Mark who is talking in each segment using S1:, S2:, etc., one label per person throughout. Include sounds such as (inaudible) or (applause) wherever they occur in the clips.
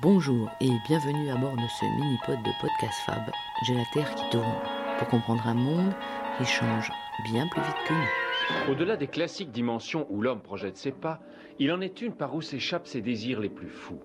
S1: Bonjour et bienvenue à bord de ce mini-pod de Podcast Fab. J'ai la Terre qui tourne pour comprendre un monde qui change bien plus vite que nous.
S2: Au-delà des classiques dimensions où l'homme projette ses pas, il en est une par où s'échappent ses désirs les plus fous.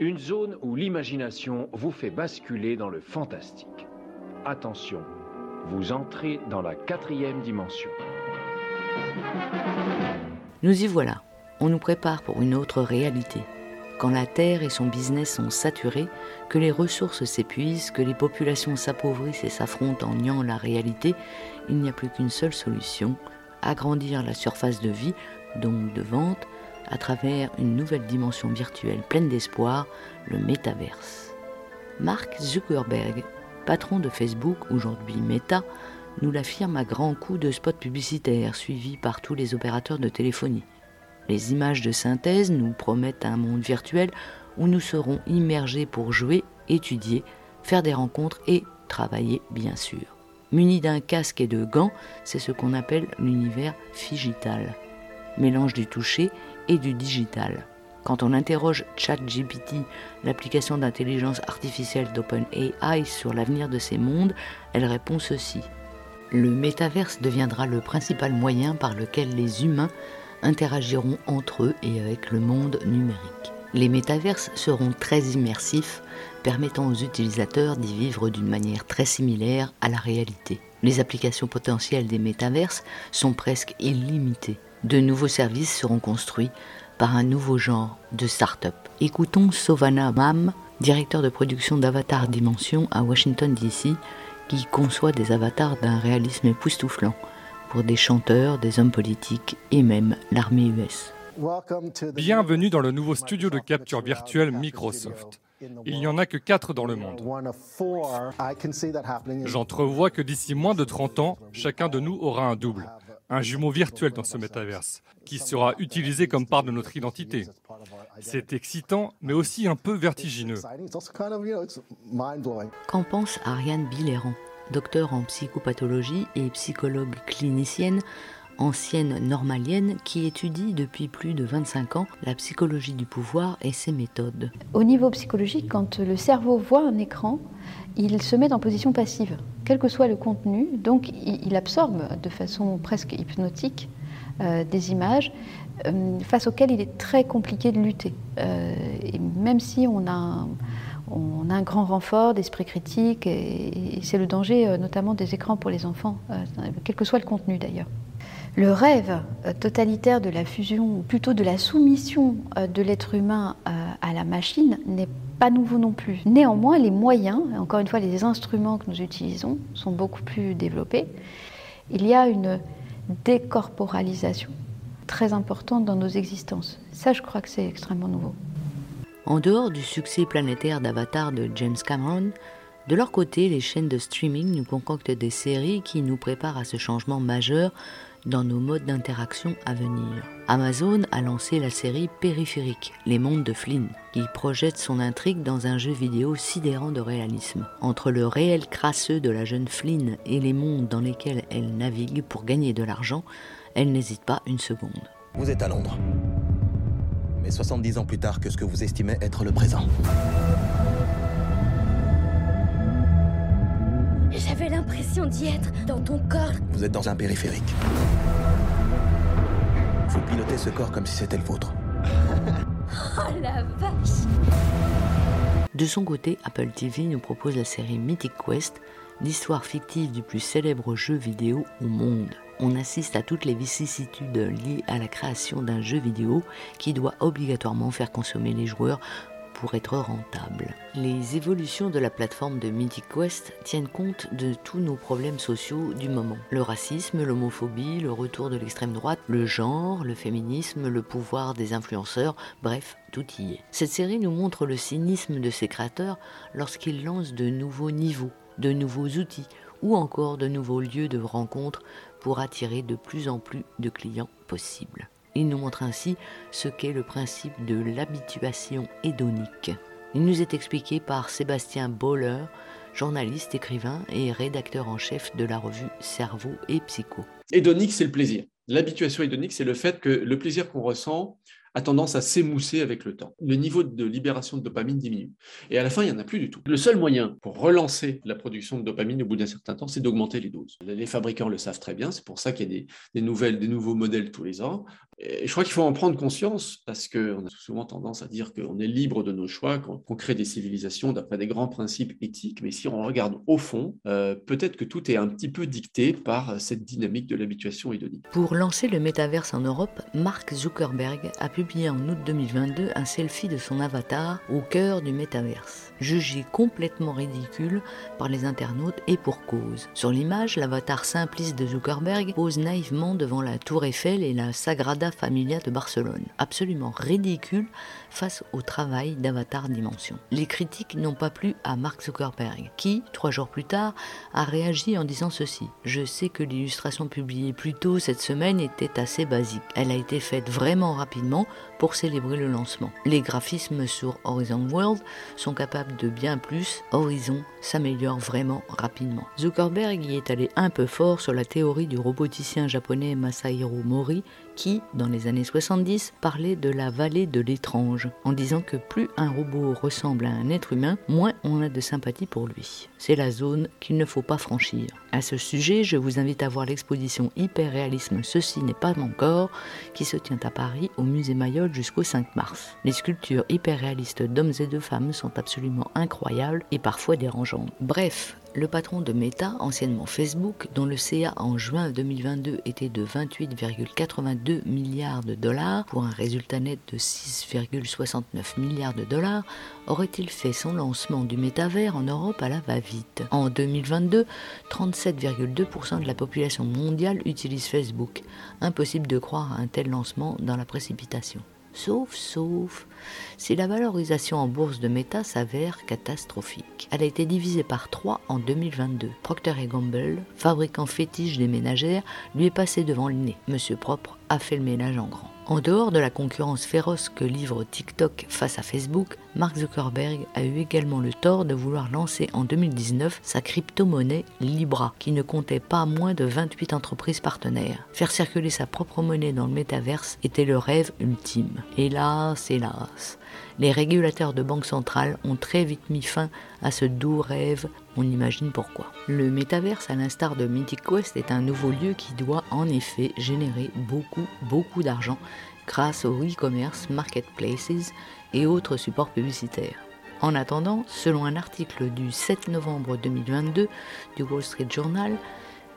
S2: Une zone où l'imagination vous fait basculer dans le fantastique. Attention, vous entrez dans la quatrième dimension.
S1: Nous y voilà. On nous prépare pour une autre réalité. Quand la Terre et son business sont saturés, que les ressources s'épuisent, que les populations s'appauvrissent et s'affrontent en niant la réalité, il n'y a plus qu'une seule solution, agrandir la surface de vie, donc de vente, à travers une nouvelle dimension virtuelle pleine d'espoir, le métaverse. Mark Zuckerberg, patron de Facebook, aujourd'hui Meta, nous l'affirme à grands coups de spots publicitaires suivis par tous les opérateurs de téléphonie. Les images de synthèse nous promettent un monde virtuel où nous serons immergés pour jouer, étudier, faire des rencontres et travailler bien sûr. Muni d'un casque et de gants, c'est ce qu'on appelle l'univers figital, mélange du toucher et du digital. Quand on interroge ChatGPT, l'application d'intelligence artificielle d'OpenAI sur l'avenir de ces mondes, elle répond ceci. Le métaverse deviendra le principal moyen par lequel les humains interagiront entre eux et avec le monde numérique. Les métaverses seront très immersifs, permettant aux utilisateurs d'y vivre d'une manière très similaire à la réalité. Les applications potentielles des métaverses sont presque illimitées. De nouveaux services seront construits par un nouveau genre de start-up. Écoutons Sovana Mam, directeur de production d'Avatar Dimension à Washington DC, qui conçoit des avatars d'un réalisme époustouflant pour des chanteurs, des hommes politiques et même l'armée US.
S3: Bienvenue dans le nouveau studio de capture virtuelle Microsoft. Il n'y en a que quatre dans le monde. J'entrevois que d'ici moins de 30 ans, chacun de nous aura un double, un jumeau virtuel dans ce métaverse, qui sera utilisé comme part de notre identité. C'est excitant, mais aussi un peu vertigineux.
S1: Qu'en pense Ariane Biléran docteur en psychopathologie et psychologue clinicienne, ancienne normalienne qui étudie depuis plus de 25 ans la psychologie du pouvoir et ses méthodes.
S4: Au niveau psychologique, quand le cerveau voit un écran, il se met en position passive, quel que soit le contenu, donc il absorbe de façon presque hypnotique euh, des images euh, face auxquelles il est très compliqué de lutter. Euh, et même si on a on a un grand renfort d'esprit critique et, c'est le danger euh, notamment des écrans pour les enfants, euh, quel que soit le contenu d'ailleurs. Le rêve euh, totalitaire de la fusion, ou plutôt de la soumission de l'être humain à la machine, n'est pas nouveau non plus. Néanmoins, les moyens, encore une fois les instruments que nous utilisons, sont beaucoup plus développés. Il y a une décorporalisation très importante dans nos existences. Ça, je crois que c'est extrêmement nouveau.
S1: En dehors du succès planétaire d'Avatar de James Cameron, de leur côté, les chaînes de streaming nous concoctent des séries qui nous préparent à ce changement majeur dans nos modes d'interaction à venir. Amazon a lancé la série Périphérique, Les mondes de Flynn, qui projette son intrigue dans un jeu vidéo sidérant de réalisme. Entre le réel crasseux de la jeune Flynn et les mondes dans lesquels elle navigue pour gagner de l'argent, elle n'hésite pas une seconde.
S5: Vous êtes à Londres. 70 ans plus tard que ce que vous estimez être le présent.
S6: J'avais l'impression d'y être dans ton corps.
S5: Vous êtes dans un périphérique. Vous pilotez ce corps comme si c'était le vôtre. (laughs)
S6: oh la vache
S1: De son côté, Apple TV nous propose la série Mythic Quest, l'histoire fictive du plus célèbre jeu vidéo au monde on assiste à toutes les vicissitudes liées à la création d'un jeu vidéo qui doit obligatoirement faire consommer les joueurs pour être rentable. Les évolutions de la plateforme de Mythic Quest tiennent compte de tous nos problèmes sociaux du moment. Le racisme, l'homophobie, le retour de l'extrême droite, le genre, le féminisme, le pouvoir des influenceurs, bref, tout y est. Cette série nous montre le cynisme de ses créateurs lorsqu'ils lancent de nouveaux niveaux, de nouveaux outils ou encore de nouveaux lieux de rencontre pour attirer de plus en plus de clients possibles. Il nous montre ainsi ce qu'est le principe de l'habituation hédonique. Il nous est expliqué par Sébastien Boller, journaliste, écrivain et rédacteur en chef de la revue Cerveau et Psycho.
S7: Hédonique, c'est le plaisir. L'habituation hédonique, c'est le fait que le plaisir qu'on ressent a tendance à s'émousser avec le temps. Le niveau de libération de dopamine diminue. Et à la fin, il n'y en a plus du tout. Le seul moyen pour relancer la production de dopamine au bout d'un certain temps, c'est d'augmenter les doses. Les fabricants le savent très bien, c'est pour ça qu'il y a des, nouvelles, des nouveaux modèles tous les ans. Et je crois qu'il faut en prendre conscience parce qu'on a souvent tendance à dire qu'on est libre de nos choix, qu'on crée des civilisations d'après des grands principes éthiques. Mais si on regarde au fond, euh, peut-être que tout est un petit peu dicté par cette dynamique de l'habituation hédonique.
S1: Pour lancer le métaverse en Europe, Mark Zuckerberg a publié en août 2022 un selfie de son avatar au cœur du métaverse, jugé complètement ridicule par les internautes et pour cause. Sur l'image, l'avatar simpliste de Zuckerberg pose naïvement devant la tour Eiffel et la Sagrada Familia de Barcelone, absolument ridicule face au travail d'Avatar Dimension. Les critiques n'ont pas plu à Mark Zuckerberg, qui, trois jours plus tard, a réagi en disant ceci. Je sais que l'illustration publiée plus tôt cette semaine était assez basique. Elle a été faite vraiment rapidement pour célébrer le lancement. Les graphismes sur Horizon World sont capables de bien plus. Horizon s'améliore vraiment rapidement. Zuckerberg y est allé un peu fort sur la théorie du roboticien japonais Masahiro Mori qui, dans les années 70, parlait de la vallée de l'étrange, en disant que plus un robot ressemble à un être humain, moins on a de sympathie pour lui. C'est la zone qu'il ne faut pas franchir. À ce sujet, je vous invite à voir l'exposition Hyperréalisme Ceci n'est pas mon corps, qui se tient à Paris au musée Mayol jusqu'au 5 mars. Les sculptures hyperréalistes d'hommes et de femmes sont absolument incroyables et parfois dérangeantes. Bref, le patron de Meta, anciennement Facebook, dont le CA en juin 2022 était de 28,82 milliards de dollars pour un résultat net de 6,69 milliards de dollars, aurait-il fait son lancement du métavers en Europe à la va-vite? En 2022, 37,2% de la population mondiale utilise Facebook. Impossible de croire à un tel lancement dans la précipitation sauf, sauf, si la valorisation en bourse de Meta s'avère catastrophique. Elle a été divisée par 3 en 2022. Procter Gamble, fabricant fétiche des ménagères, lui est passé devant le nez. Monsieur Propre a fait le ménage en grand. En dehors de la concurrence féroce que livre TikTok face à Facebook, Mark Zuckerberg a eu également le tort de vouloir lancer en 2019 sa crypto-monnaie Libra, qui ne comptait pas moins de 28 entreprises partenaires. Faire circuler sa propre monnaie dans le métaverse était le rêve ultime. Hélas, hélas, les régulateurs de banques centrales ont très vite mis fin à ce doux rêve, on imagine pourquoi. Le métaverse, à l'instar de Mythic Quest, est un nouveau lieu qui doit en effet générer beaucoup, beaucoup d'argent grâce au e-commerce, marketplaces et autres supports publicitaires. En attendant, selon un article du 7 novembre 2022 du Wall Street Journal,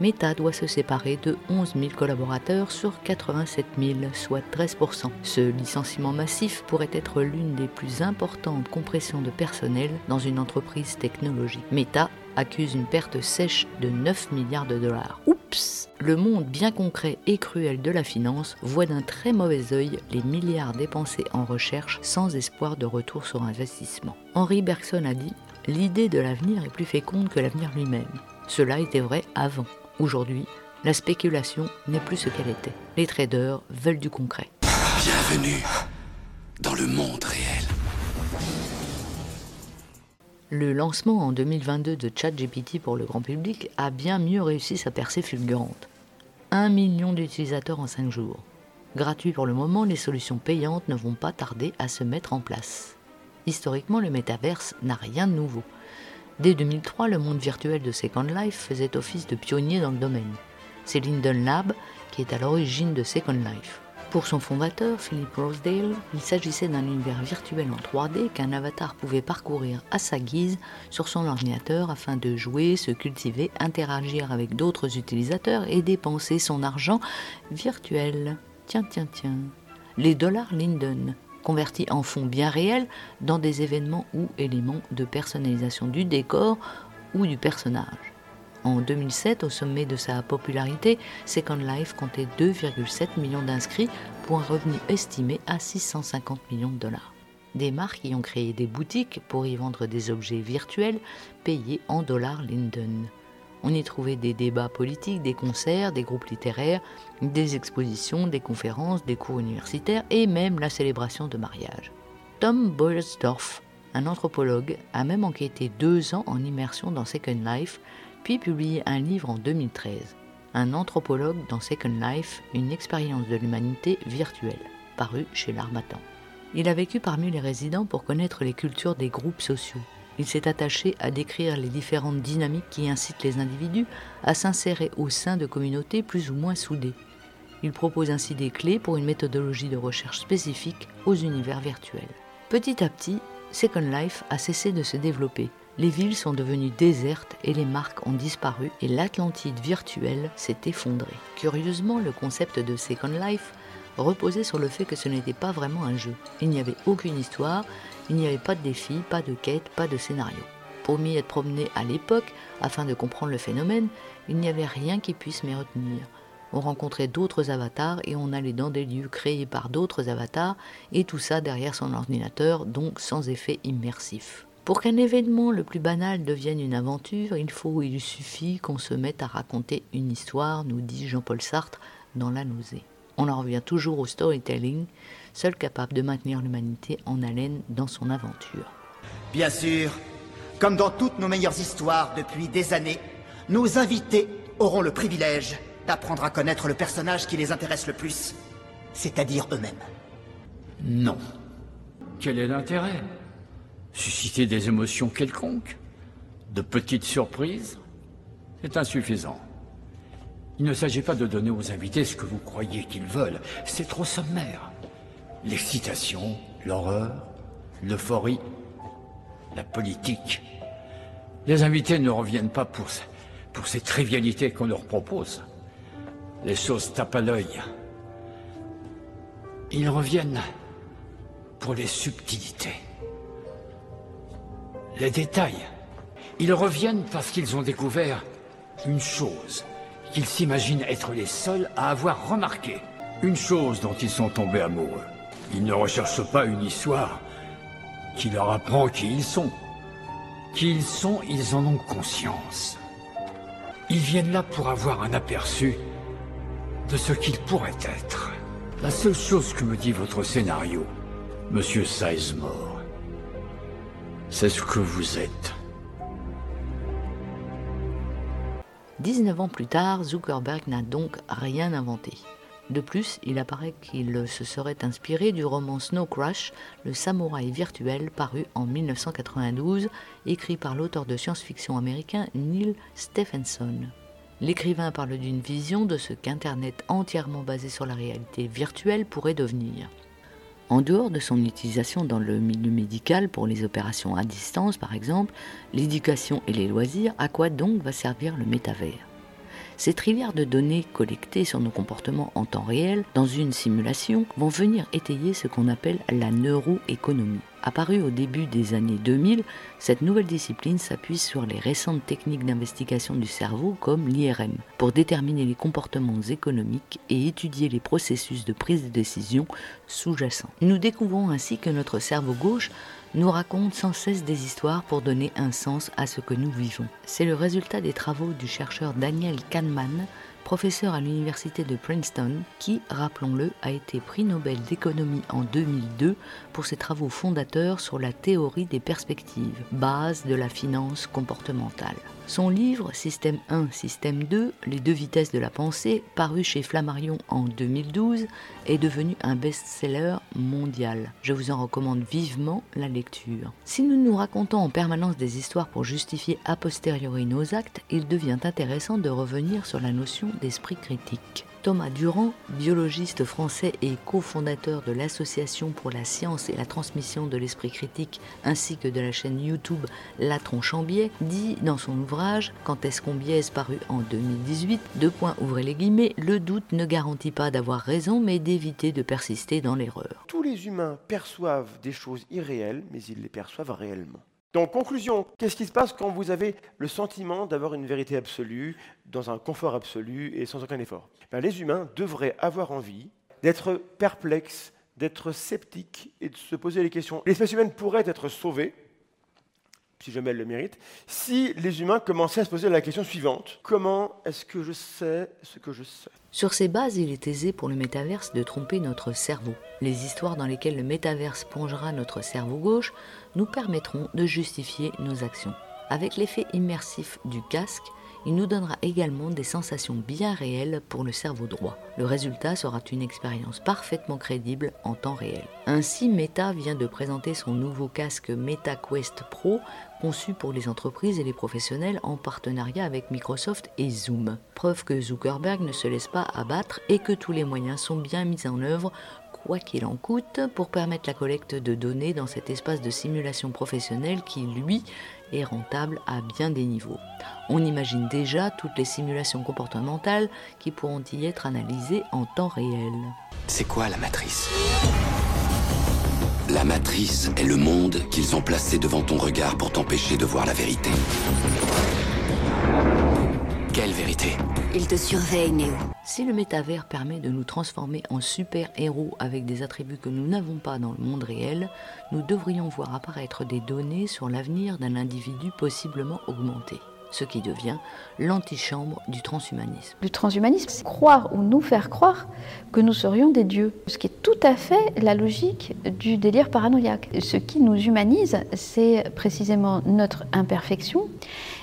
S1: Meta doit se séparer de 11 000 collaborateurs sur 87 000, soit 13% Ce licenciement massif pourrait être l'une des plus importantes compressions de personnel dans une entreprise technologique. Meta accuse une perte sèche de 9 milliards de dollars. Oups Le monde bien concret et cruel de la finance voit d'un très mauvais œil les milliards dépensés en recherche sans espoir de retour sur investissement. Henri Bergson a dit L'idée de l'avenir est plus féconde que l'avenir lui-même. Cela était vrai avant. Aujourd'hui, la spéculation n'est plus ce qu'elle était. Les traders veulent du concret.
S8: Bienvenue dans le monde réel.
S1: Le lancement en 2022 de ChatGPT pour le grand public a bien mieux réussi sa percée fulgurante. Un million d'utilisateurs en 5 jours. Gratuit pour le moment, les solutions payantes ne vont pas tarder à se mettre en place. Historiquement, le métaverse n'a rien de nouveau. Dès 2003, le monde virtuel de Second Life faisait office de pionnier dans le domaine. C'est Linden Lab qui est à l'origine de Second Life. Pour son fondateur, Philip Rosedale, il s'agissait d'un univers virtuel en 3D qu'un avatar pouvait parcourir à sa guise sur son ordinateur afin de jouer, se cultiver, interagir avec d'autres utilisateurs et dépenser son argent virtuel. Tiens, tiens, tiens. Les dollars Linden, convertis en fonds bien réels dans des événements ou éléments de personnalisation du décor ou du personnage. En 2007, au sommet de sa popularité, Second Life comptait 2,7 millions d'inscrits pour un revenu estimé à 650 millions de dollars. Des marques y ont créé des boutiques pour y vendre des objets virtuels payés en dollars Linden. On y trouvait des débats politiques, des concerts, des groupes littéraires, des expositions, des conférences, des cours universitaires et même la célébration de mariage. Tom Boyersdorf, un anthropologue, a même enquêté deux ans en immersion dans Second Life, puis publié un livre en 2013, Un anthropologue dans Second Life, une expérience de l'humanité virtuelle. paru chez l'Armatan. Il a vécu parmi les résidents pour connaître les cultures des groupes sociaux. Il s'est attaché à décrire les différentes dynamiques qui incitent les individus à s'insérer au sein de communautés plus ou moins soudées. Il propose ainsi des clés pour une méthodologie de recherche spécifique aux univers virtuels. Petit à petit, Second Life a cessé de se développer. Les villes sont devenues désertes et les marques ont disparu et l'Atlantide virtuelle s'est effondrée. Curieusement, le concept de Second Life reposait sur le fait que ce n'était pas vraiment un jeu. Il n'y avait aucune histoire, il n'y avait pas de défi, pas de quête, pas de scénario. Pour m'y être promené à l'époque, afin de comprendre le phénomène, il n'y avait rien qui puisse m'y retenir. On rencontrait d'autres avatars et on allait dans des lieux créés par d'autres avatars, et tout ça derrière son ordinateur, donc sans effet immersif. Pour qu'un événement le plus banal devienne une aventure, il faut, il suffit qu'on se mette à raconter une histoire, nous dit Jean-Paul Sartre dans La nausée. On en revient toujours au storytelling, seul capable de maintenir l'humanité en haleine dans son aventure.
S9: Bien sûr, comme dans toutes nos meilleures histoires depuis des années, nos invités auront le privilège d'apprendre à connaître le personnage qui les intéresse le plus, c'est-à-dire eux-mêmes.
S10: Non. Quel est l'intérêt? Susciter des émotions quelconques? De petites surprises? C'est insuffisant. Il ne s'agit pas de donner aux invités ce que vous croyez qu'ils veulent. C'est trop sommaire. L'excitation, l'horreur, l'euphorie, la politique. Les invités ne reviennent pas pour, ces trivialités qu'on leur propose. Les choses tapent à l'œil. Ils reviennent pour les subtilités. Les détails. Ils reviennent parce qu'ils ont découvert une chose qu'ils s'imaginent être les seuls à avoir remarqué. Une chose dont ils sont tombés amoureux. Ils ne recherchent pas une histoire qui leur apprend qui ils sont. Qui ils sont, ils en ont conscience. Ils viennent là pour avoir un aperçu de ce qu'ils pourraient être. La seule chose que me dit votre scénario, Monsieur Sizemore, c'est ce que vous êtes.
S1: 19 ans plus tard, Zuckerberg n'a donc rien inventé. De plus, il apparaît qu'il se serait inspiré du roman Snow Crash, le samouraï virtuel paru en 1992, écrit par l'auteur de science-fiction américain Neil Stephenson. L'écrivain parle d'une vision de ce qu'Internet entièrement basé sur la réalité virtuelle pourrait devenir. En dehors de son utilisation dans le milieu médical pour les opérations à distance par exemple, l'éducation et les loisirs, à quoi donc va servir le métavers? Ces trivières de données collectées sur nos comportements en temps réel dans une simulation vont venir étayer ce qu'on appelle la neuroéconomie. Apparue au début des années 2000, cette nouvelle discipline s'appuie sur les récentes techniques d'investigation du cerveau comme l'IRM pour déterminer les comportements économiques et étudier les processus de prise de décision sous-jacents. Nous découvrons ainsi que notre cerveau gauche nous raconte sans cesse des histoires pour donner un sens à ce que nous vivons. C'est le résultat des travaux du chercheur Daniel Kahneman, professeur à l'université de Princeton, qui, rappelons-le, a été prix Nobel d'économie en 2002 pour ses travaux fondateurs sur la théorie des perspectives, base de la finance comportementale. Son livre Système 1, Système 2, Les deux vitesses de la pensée, paru chez Flammarion en 2012, est devenu un best-seller mondial. Je vous en recommande vivement la lecture. Si nous nous racontons en permanence des histoires pour justifier a posteriori nos actes, il devient intéressant de revenir sur la notion d'esprit critique. Thomas Durand, biologiste français et cofondateur de l'Association pour la science et la transmission de l'esprit critique ainsi que de la chaîne YouTube La Tronche en biais, dit dans son ouvrage Quand est-ce qu'on biaise paru en 2018, deux points ouvrez les guillemets, le doute ne garantit pas d'avoir raison mais d'éviter de persister dans l'erreur.
S11: Tous les humains perçoivent des choses irréelles mais ils les perçoivent réellement. Donc, conclusion, qu'est-ce qui se passe quand vous avez le sentiment d'avoir une vérité absolue, dans un confort absolu et sans aucun effort? Ben, Les humains devraient avoir envie d'être perplexes, d'être sceptiques et de se poser les questions. L'espèce humaine pourrait être sauvée, si jamais elle le mérite, si les humains commençaient à se poser la question suivante. Comment est-ce que je sais ce que je sais?
S1: Sur ces bases, il est aisé pour le métaverse de tromper notre cerveau. Les histoires dans lesquelles le métaverse plongera notre cerveau gauche nous permettront de justifier nos actions. Avec l'effet immersif du casque, Il nous donnera également des sensations bien réelles pour le cerveau droit. Le résultat sera une expérience parfaitement crédible en temps réel. Ainsi, Meta vient de présenter son nouveau casque MetaQuest Pro conçu pour les entreprises et les professionnels en partenariat avec Microsoft et Zoom. Preuve que Zuckerberg ne se laisse pas abattre et que tous les moyens sont bien mis en œuvre quoi qu'il en coûte, pour permettre la collecte de données dans cet espace de simulation professionnelle qui, lui, est rentable à bien des niveaux. On imagine déjà toutes les simulations comportementales qui pourront y être analysées en temps réel.
S8: C'est quoi la matrice? La matrice est le monde qu'ils ont placé devant ton regard pour t'empêcher de voir la vérité. Quelle vérité
S6: Il te surveille, Néo.
S1: Si le métavers permet de nous transformer en super-héros avec des attributs que nous n'avons pas dans le monde réel, nous devrions voir apparaître des données sur l'avenir d'un individu possiblement augmenté ce qui devient l'antichambre du transhumanisme.
S4: Le transhumanisme, c'est croire ou nous faire croire que nous serions des dieux, ce qui est tout à fait la logique du délire paranoïaque. Ce qui nous humanise, c'est précisément notre imperfection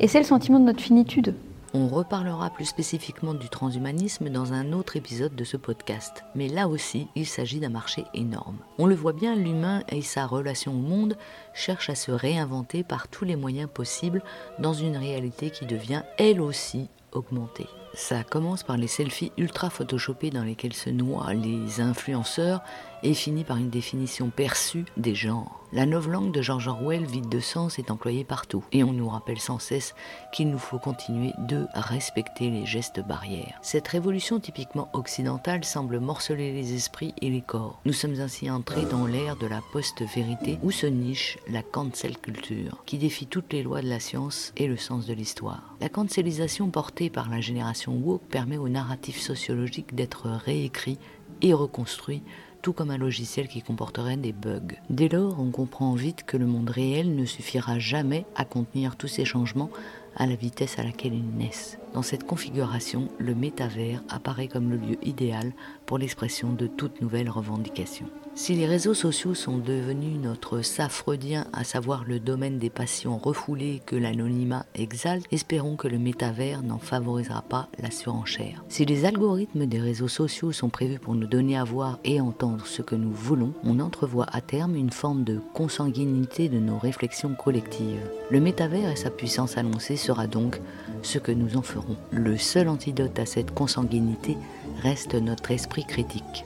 S4: et c'est le sentiment de notre finitude.
S1: On reparlera plus spécifiquement du transhumanisme dans un autre épisode de ce podcast. Mais là aussi, il s'agit d'un marché énorme. On le voit bien, l'humain et sa relation au monde cherchent à se réinventer par tous les moyens possibles dans une réalité qui devient elle aussi augmentée. Ça commence par les selfies ultra photoshopés dans lesquels se noient les influenceurs et finit par une définition perçue des genres. La novlangue de George Orwell, vide de sens, est employée partout et on nous rappelle sans cesse qu'il nous faut continuer de respecter les gestes barrières. Cette révolution typiquement occidentale semble morceler les esprits et les corps. Nous sommes ainsi entrés dans l'ère de la post-vérité où se niche la cancel culture, qui défie toutes les lois de la science et le sens de l'histoire. La cancelisation portée par la génération woke permet au narratif sociologique d'être réécrit et reconstruit tout comme un logiciel qui comporterait des bugs. Dès lors, on comprend vite que le monde réel ne suffira jamais à contenir tous ces changements à la vitesse à laquelle ils naissent. Dans cette configuration, le métavers apparaît comme le lieu idéal pour l'expression de toute nouvelle revendication. Si les réseaux sociaux sont devenus notre safredien, à savoir le domaine des passions refoulées que l'anonymat exalte, espérons que le métavers n'en favorisera pas la surenchère. Si les algorithmes des réseaux sociaux sont prévus pour nous donner à voir et entendre ce que nous voulons, on entrevoit à terme une forme de consanguinité de nos réflexions collectives. Le métavers et sa puissance annoncée sera donc ce que nous en ferons. Le seul antidote à cette consanguinité reste notre esprit critique.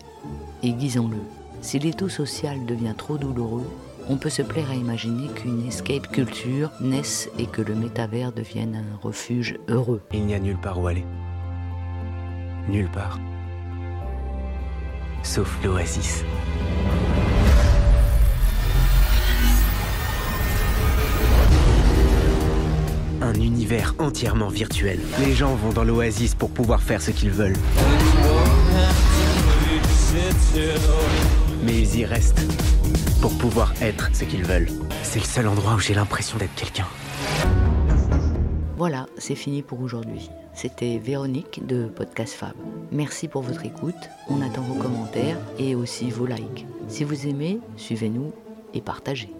S1: Aiguisons-le. Si l'étau social devient trop douloureux, on peut se plaire à imaginer qu'une escape culture naisse et que le métavers devienne un refuge heureux.
S12: Il n'y a nulle part où aller. Nulle part. Sauf l'oasis. Univers entièrement virtuel. Les gens vont dans l'oasis pour pouvoir faire ce qu'ils veulent. Mais ils y restent pour pouvoir être ce qu'ils veulent. C'est le seul endroit où j'ai l'impression d'être quelqu'un.
S1: Voilà, c'est fini pour aujourd'hui. C'était Véronique de Podcast Fab. Merci pour votre écoute. On attend vos commentaires et aussi vos likes. Si vous aimez, suivez-nous et partagez.